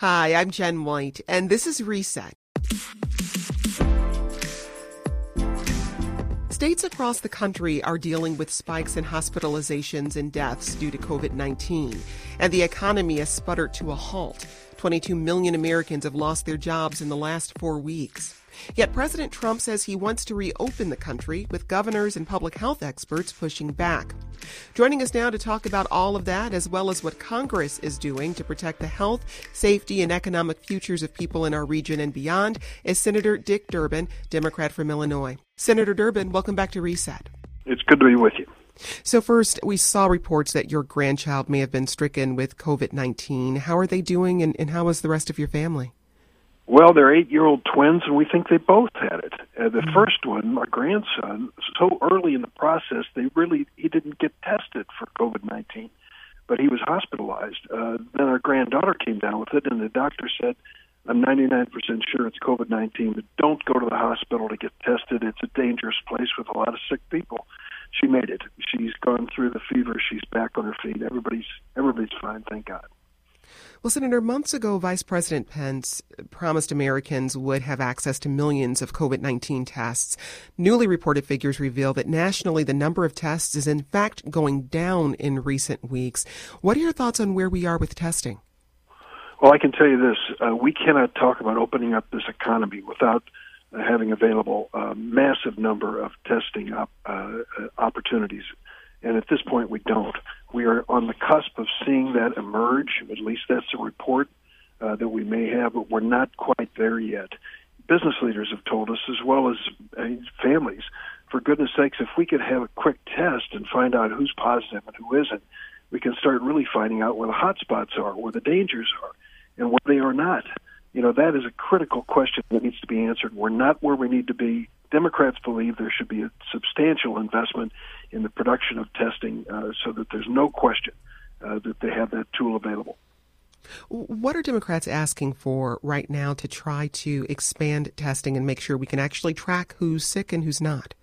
Hi, I'm Jen White, and this is Reset. States across the country are dealing with spikes in hospitalizations and deaths due to COVID 19, and the economy has sputtered to a halt. 22 million Americans have lost their jobs in the last four weeks. Yet President Trump says he wants to reopen the country, with governors and public health experts pushing back. Joining us now to talk about all of that, as well as what Congress is doing to protect the health, safety, and economic futures of people in our region and beyond, is Senator Dick Durbin, Democrat from Illinois. Senator Durbin, welcome back to Reset. It's good to be with you. So, first, we saw reports that your grandchild may have been stricken with COVID 19. How are they doing, and, and how is the rest of your family? Well, they're eight-year-old twins, and we think they both had it. Uh, the mm-hmm. first one, my grandson, so early in the process, they really he didn't get tested for COVID nineteen, but he was hospitalized. Uh, then our granddaughter came down with it, and the doctor said, "I'm 99% sure it's COVID nineteen, but don't go to the hospital to get tested. It's a dangerous place with a lot of sick people." She made it. She's gone through the fever. She's back on her feet. Everybody's everybody's fine, thank God. Well, Senator, months ago, Vice President Pence promised Americans would have access to millions of COVID 19 tests. Newly reported figures reveal that nationally, the number of tests is in fact going down in recent weeks. What are your thoughts on where we are with testing? Well, I can tell you this uh, we cannot talk about opening up this economy without uh, having available a massive number of testing op- uh, uh opportunities. And at this point, we don't. We are on the cusp of seeing that emerge. At least that's a report uh, that we may have, but we're not quite there yet. Business leaders have told us, as well as uh, families, for goodness sakes, if we could have a quick test and find out who's positive and who isn't, we can start really finding out where the hot spots are, where the dangers are, and where they are not. You know, that is a critical question that needs to be answered. We're not where we need to be. Democrats believe there should be a substantial investment in the production of testing uh, so that there's no question uh, that they have that tool available. What are Democrats asking for right now to try to expand testing and make sure we can actually track who's sick and who's not?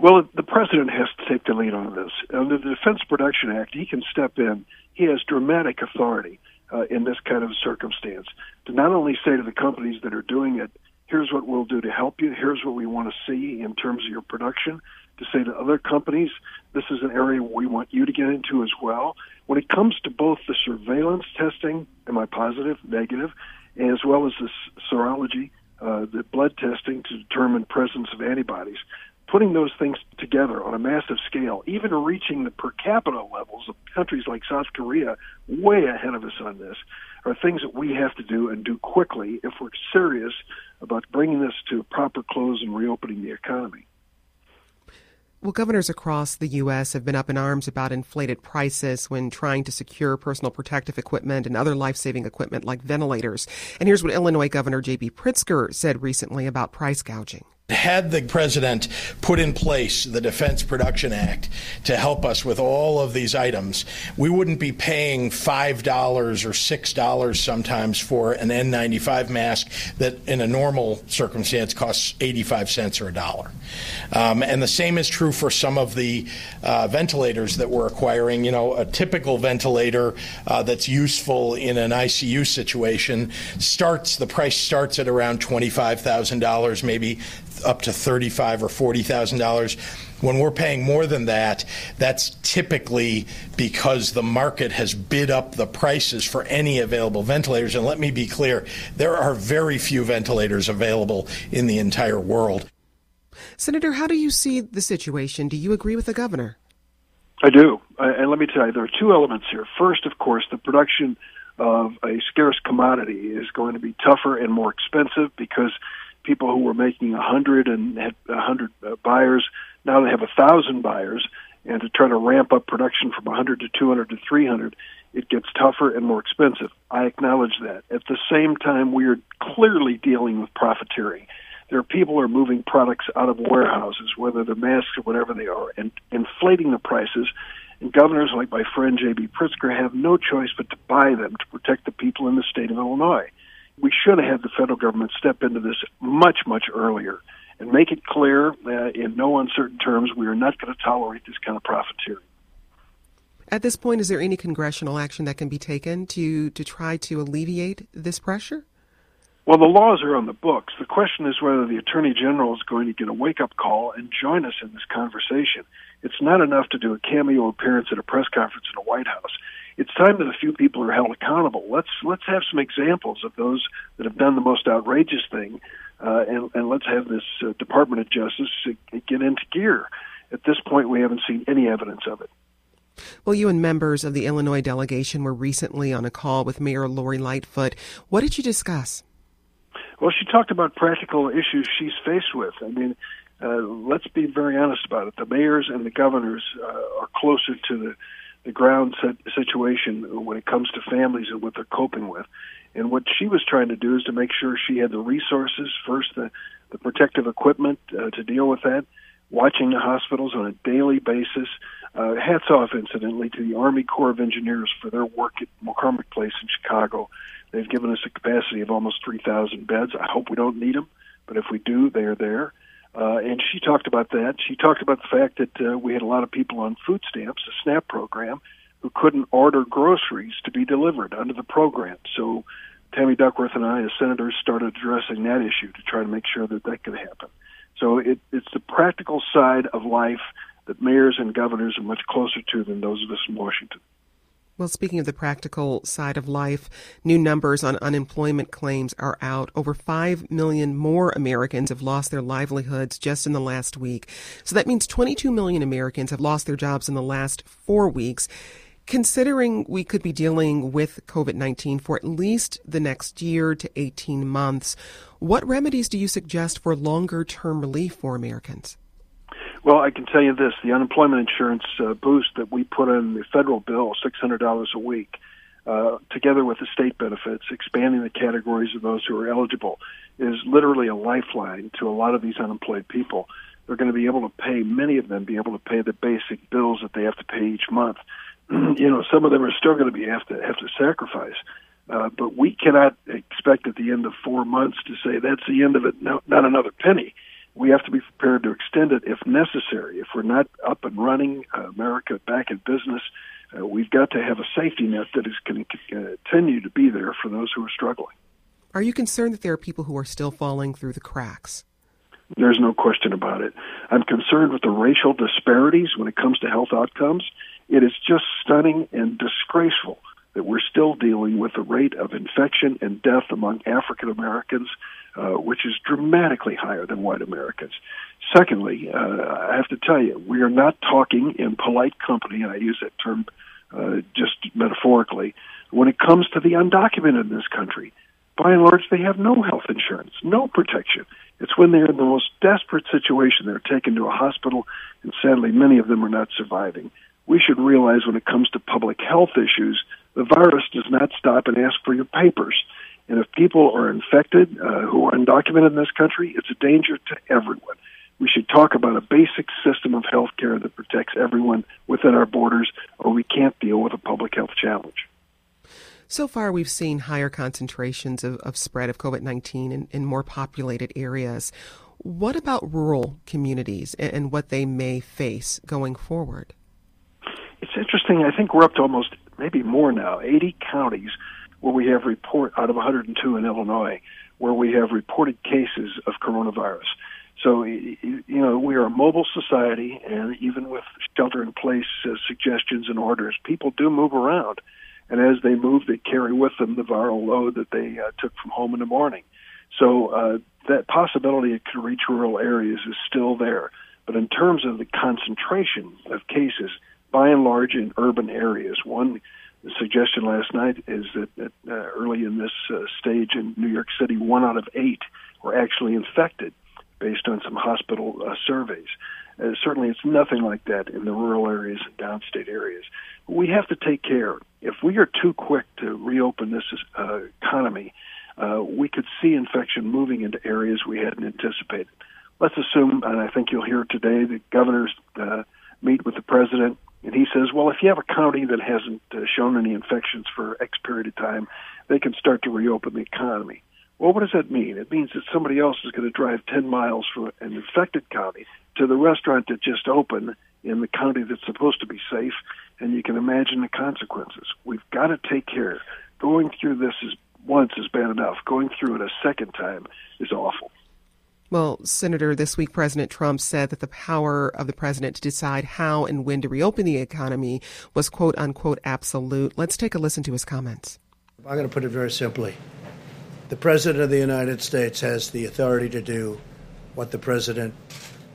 Well, the president has to take the lead on this. Under the Defense Production Act, he can step in. He has dramatic authority uh, in this kind of circumstance to not only say to the companies that are doing it, here's what we'll do to help you, here's what we want to see in terms of your production, to say to other companies, this is an area we want you to get into as well. When it comes to both the surveillance testing, am I positive, negative, as well as the serology, uh, the blood testing to determine presence of antibodies, putting those things together on a massive scale, even reaching the per capita levels of countries like South Korea, way ahead of us on this, are things that we have to do and do quickly if we're serious about bringing this to a proper close and reopening the economy. Well, governors across the U.S. have been up in arms about inflated prices when trying to secure personal protective equipment and other life saving equipment like ventilators. And here's what Illinois Governor J.B. Pritzker said recently about price gouging. Had the president put in place the Defense Production Act to help us with all of these items, we wouldn't be paying $5 or $6 sometimes for an N95 mask that in a normal circumstance costs 85 cents or a dollar. Um, and the same is true for some of the uh, ventilators that we're acquiring. You know, a typical ventilator uh, that's useful in an ICU situation starts, the price starts at around $25,000, maybe up to thirty-five or forty thousand dollars. When we're paying more than that, that's typically because the market has bid up the prices for any available ventilators. And let me be clear, there are very few ventilators available in the entire world. Senator, how do you see the situation? Do you agree with the governor? I do. And let me tell you, there are two elements here. First, of course, the production of a scarce commodity is going to be tougher and more expensive because people who were making a hundred and had a hundred uh, buyers now they have a thousand buyers, and to try to ramp up production from 100 to 200 to 300, it gets tougher and more expensive. I acknowledge that. At the same time, we are clearly dealing with profiteering. There are people who are moving products out of warehouses, whether they're masks or whatever they are, and inflating the prices. And governors like my friend J.B. Pritzker have no choice but to buy them to protect the people in the state of Illinois we should have had the federal government step into this much, much earlier and make it clear uh, in no uncertain terms we are not going to tolerate this kind of profiteering. At this point, is there any congressional action that can be taken to, to try to alleviate this pressure? Well, the laws are on the books. The question is whether the Attorney General is going to get a wake up call and join us in this conversation. It's not enough to do a cameo appearance at a press conference in the White House. It's time that a few people are held accountable. Let's let's have some examples of those that have done the most outrageous thing, uh, and, and let's have this uh, Department of Justice get into gear. At this point, we haven't seen any evidence of it. Well, you and members of the Illinois delegation were recently on a call with Mayor Lori Lightfoot. What did you discuss? Well, she talked about practical issues she's faced with. I mean, uh, let's be very honest about it. The mayors and the governors uh, are closer to the, the ground situation when it comes to families and what they're coping with. And what she was trying to do is to make sure she had the resources, first the, the protective equipment uh, to deal with that, watching the hospitals on a daily basis. Uh, hats off, incidentally, to the Army Corps of Engineers for their work at McCormick Place in Chicago. They've given us a capacity of almost 3,000 beds. I hope we don't need them, but if we do, they are there. Uh, and she talked about that. She talked about the fact that uh, we had a lot of people on food stamps, the SNAP program, who couldn't order groceries to be delivered under the program. So Tammy Duckworth and I, as senators, started addressing that issue to try to make sure that that could happen. So it, it's the practical side of life that mayors and governors are much closer to than those of us in Washington. Well, speaking of the practical side of life, new numbers on unemployment claims are out. Over 5 million more Americans have lost their livelihoods just in the last week. So that means 22 million Americans have lost their jobs in the last four weeks. Considering we could be dealing with COVID 19 for at least the next year to 18 months, what remedies do you suggest for longer term relief for Americans? Well, I can tell you this: the unemployment insurance uh, boost that we put in the federal bill, six hundred dollars a week, uh, together with the state benefits, expanding the categories of those who are eligible, is literally a lifeline to a lot of these unemployed people. They're going to be able to pay, many of them, be able to pay the basic bills that they have to pay each month. you know, some of them are still going to be have to have to sacrifice. Uh, but we cannot expect at the end of four months to say that's the end of it, no, not another penny we have to be prepared to extend it if necessary. If we're not up and running, uh, America back in business, uh, we've got to have a safety net that is going to continue to be there for those who are struggling. Are you concerned that there are people who are still falling through the cracks? There's no question about it. I'm concerned with the racial disparities when it comes to health outcomes. It is just stunning and disgraceful that we're still dealing with the rate of infection and death among African Americans, uh, which is dramatically higher than white Americans. Secondly, uh, I have to tell you, we are not talking in polite company, and I use that term uh, just metaphorically, when it comes to the undocumented in this country. By and large, they have no health insurance, no protection. It's when they're in the most desperate situation they're taken to a hospital, and sadly, many of them are not surviving. We should realize when it comes to public health issues the virus does not stop and ask for your papers. And if people are infected uh, who are undocumented in this country, it's a danger to everyone. We should talk about a basic system of health care that protects everyone within our borders, or we can't deal with a public health challenge. So far, we've seen higher concentrations of, of spread of COVID 19 in, in, more populated areas. What about rural communities and, and what they may face going forward? It's interesting. I think we're up to almost maybe more now, 80 counties where we have report out of 102 in Illinois, where we have reported cases of coronavirus. So, you know, we are a mobile society, and even with shelter in place uh, suggestions and orders, people do move around. And as they move, they carry with them the viral load that they uh, took from home in the morning. So, uh, that possibility it could reach rural areas is still there. But in terms of the concentration of cases, by and large in urban areas. One suggestion last night is that, that uh, early in this uh, stage in New York City, one out of eight were actually infected based on some hospital uh, surveys. Uh, certainly, it's nothing like that in the rural areas and downstate areas. We have to take care. If we are too quick to reopen this uh, economy, uh, we could see infection moving into areas we hadn't anticipated. Let's assume, and I think you'll hear today, that governors uh, meet with the president and he says, well, if you have a county that hasn't uh, shown any infections for X period of time, they can start to reopen the economy. Well, what does that mean? It means that somebody else is going to drive 10 miles from an infected county to the restaurant that just opened in the county that's supposed to be safe, and you can imagine the consequences. We've got to take care. Going through this is once is bad enough. Going through it a second time is awful. Well, Senator, this week President Trump said that the power of the president to decide how and when to reopen the economy was quote unquote absolute. Let's take a listen to his comments. I'm going to put it very simply. The President of the United States has the authority to do what the President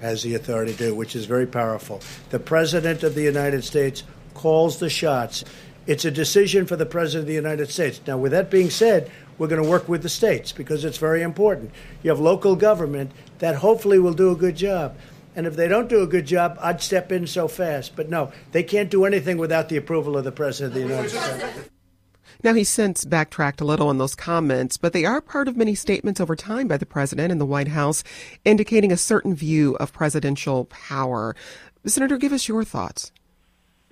has the authority to do, which is very powerful. The President of the United States calls the shots. It's a decision for the President of the United States. Now, with that being said, we're going to work with the states because it's very important. You have local government that hopefully will do a good job. And if they don't do a good job, I'd step in so fast. But no, they can't do anything without the approval of the President of the United States. Now, he's since backtracked a little on those comments, but they are part of many statements over time by the president and the White House indicating a certain view of presidential power. Senator, give us your thoughts.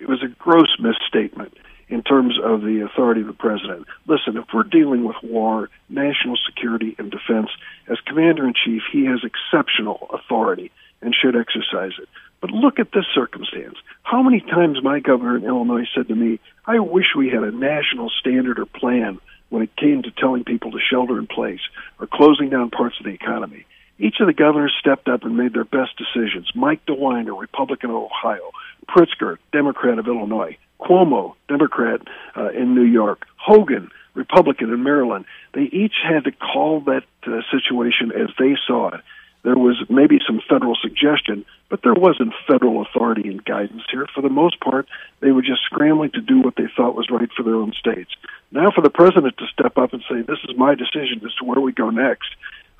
It was a gross misstatement in terms of the authority of the president. Listen, if we're dealing with war, national security, and defense, as commander in chief, he has exceptional authority and should exercise it. But look at this circumstance. How many times my governor in Illinois said to me, I wish we had a national standard or plan when it came to telling people to shelter in place or closing down parts of the economy. Each of the governors stepped up and made their best decisions. Mike DeWine, a Republican of Ohio, Pritzker, Democrat of Illinois, Cuomo, Democrat uh, in New York, Hogan, Republican in Maryland. They each had to call that uh, situation as they saw it. There was maybe some federal suggestion, but there wasn't federal authority and guidance here. For the most part, they were just scrambling to do what they thought was right for their own states. Now, for the president to step up and say, This is my decision as to where we go next,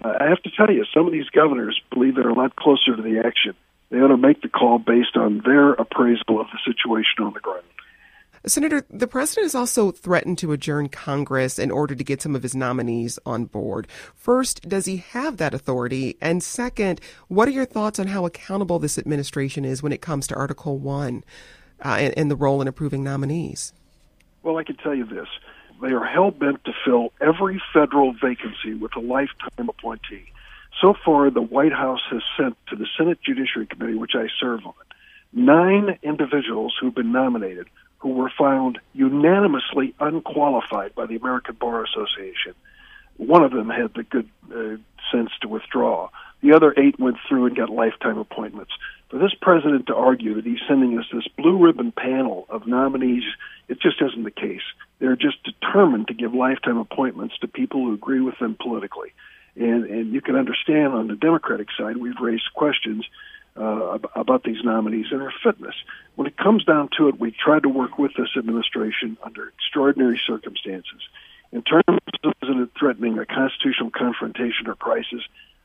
uh, I have to tell you, some of these governors believe they're a lot closer to the action. They ought to make the call based on their appraisal of the situation on the ground. Senator, the president has also threatened to adjourn Congress in order to get some of his nominees on board. First, does he have that authority? And second, what are your thoughts on how accountable this administration is when it comes to Article 1 uh, and, and the role in approving nominees? Well, I can tell you this. They are hell bent to fill every federal vacancy with a lifetime appointee. So far, the White House has sent to the Senate Judiciary Committee, which I serve on, nine individuals who've been nominated who were found unanimously unqualified by the American Bar Association. One of them had the good uh, sense to withdraw. The other eight went through and got lifetime appointments. For this president to argue that he's sending us this blue ribbon panel of nominees, it just isn't the case. They're just determined to give lifetime appointments to people who agree with them politically. And, and you can understand on the Democratic side, we've raised questions uh, about these nominees and their fitness. When it comes down to it, we tried to work with this administration under extraordinary circumstances. In terms of threatening a constitutional confrontation or crisis,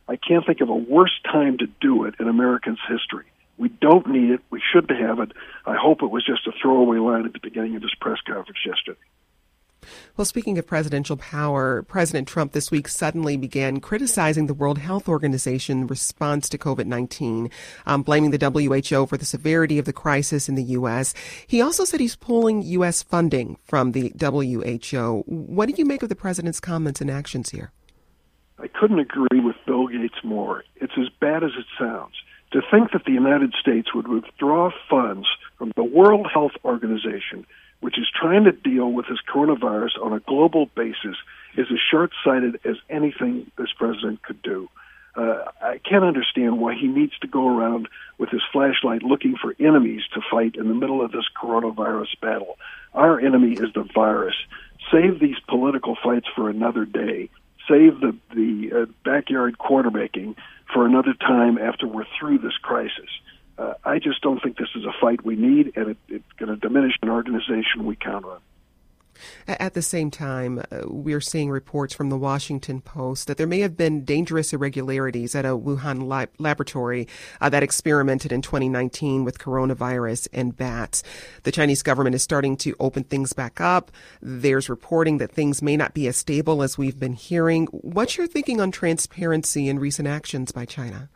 I can't think of a worse time to do it in Americans' history. We don't need it. We shouldn't have it. I hope it was just a throwaway line at the beginning of this press conference yesterday. Well, speaking of presidential power, President Trump this week suddenly began criticizing the World Health Organization response to COVID 19, um, blaming the WHO for the severity of the crisis in the U.S. He also said he's pulling U.S. funding from the WHO. What do you make of the president's comments and actions here? I couldn't agree with Bill Gates more. It's as bad as it sounds. To think that the United States would withdraw funds from the World Health Organization which is trying to deal with this coronavirus on a global basis, is as short sighted as anything this president could do. Uh, I can't understand why he needs to go around with his flashlight looking for enemies to fight in the middle of this coronavirus battle. Our enemy is the virus. Save these political fights for another day. Save the the uh, backyard quarterbacking for another time after we're through this crisis uh, I just don't think this is a fight we need, and it, it's going to diminish an organization we count on. At the same time, uh, we're seeing reports from the Washington Post that there may have been dangerous irregularities at a Wuhan lab- laboratory uh, that experimented in 2019 with coronavirus in bats. The Chinese government is starting to open things back up. There's reporting that things may not be as stable as we've been hearing. What's your thinking on transparency and recent actions by China?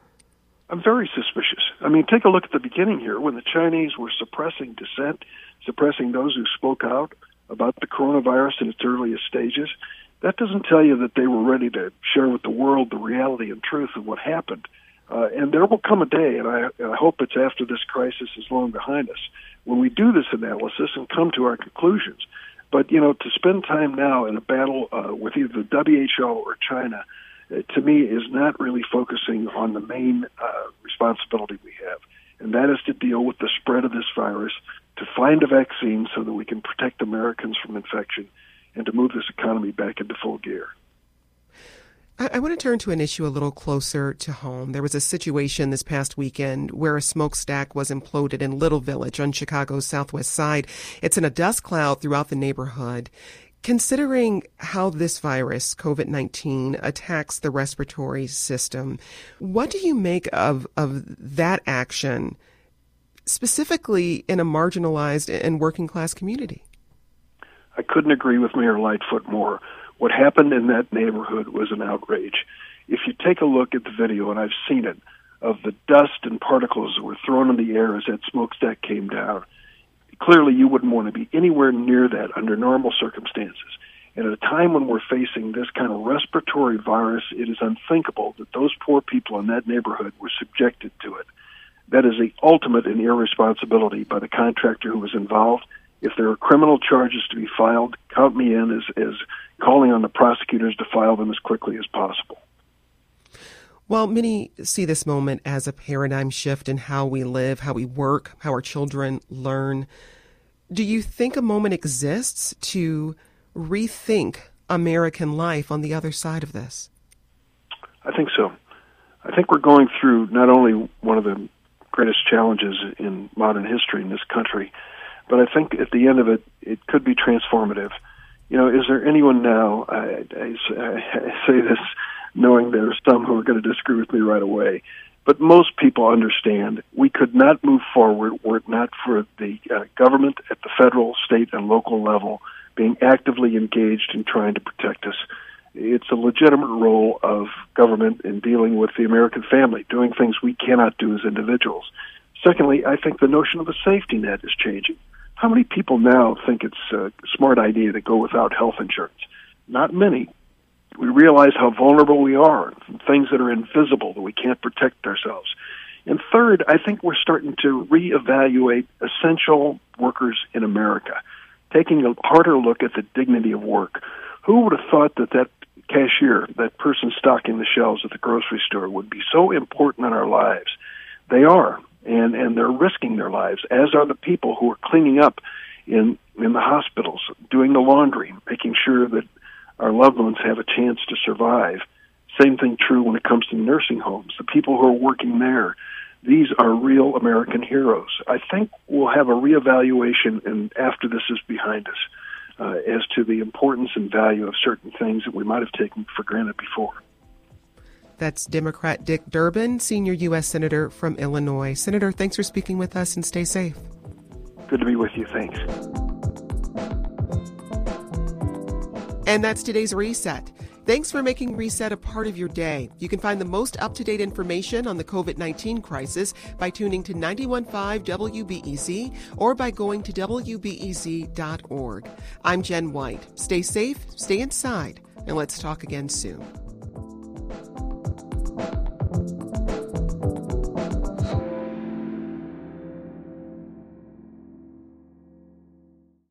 I'm very suspicious. I mean, take a look at the beginning here when the Chinese were suppressing dissent, suppressing those who spoke out about the coronavirus in its earliest stages. That doesn't tell you that they were ready to share with the world the reality and truth of what happened. Uh, and there will come a day, and I, I hope it's after this crisis is long behind us, when we do this analysis and come to our conclusions. But you know, to spend time now in a battle uh, with either the WHO or China, to me, is not really focusing on the main uh, responsibility we have, and that is to deal with the spread of this virus, to find a vaccine so that we can protect Americans from infection, and to move this economy back into full gear. I, want to turn to an issue a little closer to home. There was a situation this past weekend where a smokestack was imploded in Little Village on Chicago's southwest side. It's in a dust cloud throughout the neighborhood. Considering how this virus, COVID 19, attacks the respiratory system, what do you make of, of that action, specifically in a marginalized and working class community? I couldn't agree with Mayor Lightfoot more. What happened in that neighborhood was an outrage. If you take a look at the video, and I've seen it, of the dust and particles that were thrown in the air as that smokestack came down, clearly you wouldn't want to be anywhere near that under normal circumstances. And at a time when we're facing this kind of respiratory virus, it is unthinkable that those poor people in that neighborhood were subjected to it. That is the ultimate in irresponsibility by the contractor who was involved. If there are criminal charges to be filed, count me in as, as calling on the prosecutors to file them as quickly as possible. Well, many see this moment as a paradigm shift in how we live, how we work, how our children learn. Do you think a moment exists to rethink American life on the other side of this? I think so. I think we're going through not only one of the greatest challenges in modern history in this country, but I think at the end of it, it could be transformative you know, is there anyone now? I, I, I say this knowing there are some who are going to disagree with me right away, but most people understand we could not move forward were it not for the uh, government at the federal, state, and local level being actively engaged in trying to protect us. It's a legitimate role of government in dealing with the American family, doing things we cannot do as individuals. Secondly, I think the notion of a safety net is changing. How many people now think it's a smart idea to go without health insurance? Not many. We realize how vulnerable we are, things that are invisible that we can't protect ourselves. And third, I think we're starting to reevaluate essential workers in America, taking a harder look at the dignity of work. Who would have thought that that cashier, that person stocking the shelves at the grocery store, would be so important in our lives? They are and and they're risking their lives, as are the people who are cleaning up in in the hospitals, doing the laundry, making sure that our loved ones have a chance to survive. Same thing true when it comes to nursing homes. The people who are working there, these are real American heroes. I think we'll have a reevaluation, and after this is behind us, uh, as to the importance and value of certain things that we might have taken for granted before. That's Democrat Dick Durbin, senior U.S. Senator from Illinois. Senator, thanks for speaking with us and stay safe. Good to be with you. Thanks. And that's today's Reset. Thanks for making Reset a part of your day. You can find the most up to date information on the COVID 19 crisis by tuning to 915 WBEZ or by going to WBEZ.org. I'm Jen White. Stay safe, stay inside, and let's talk again soon.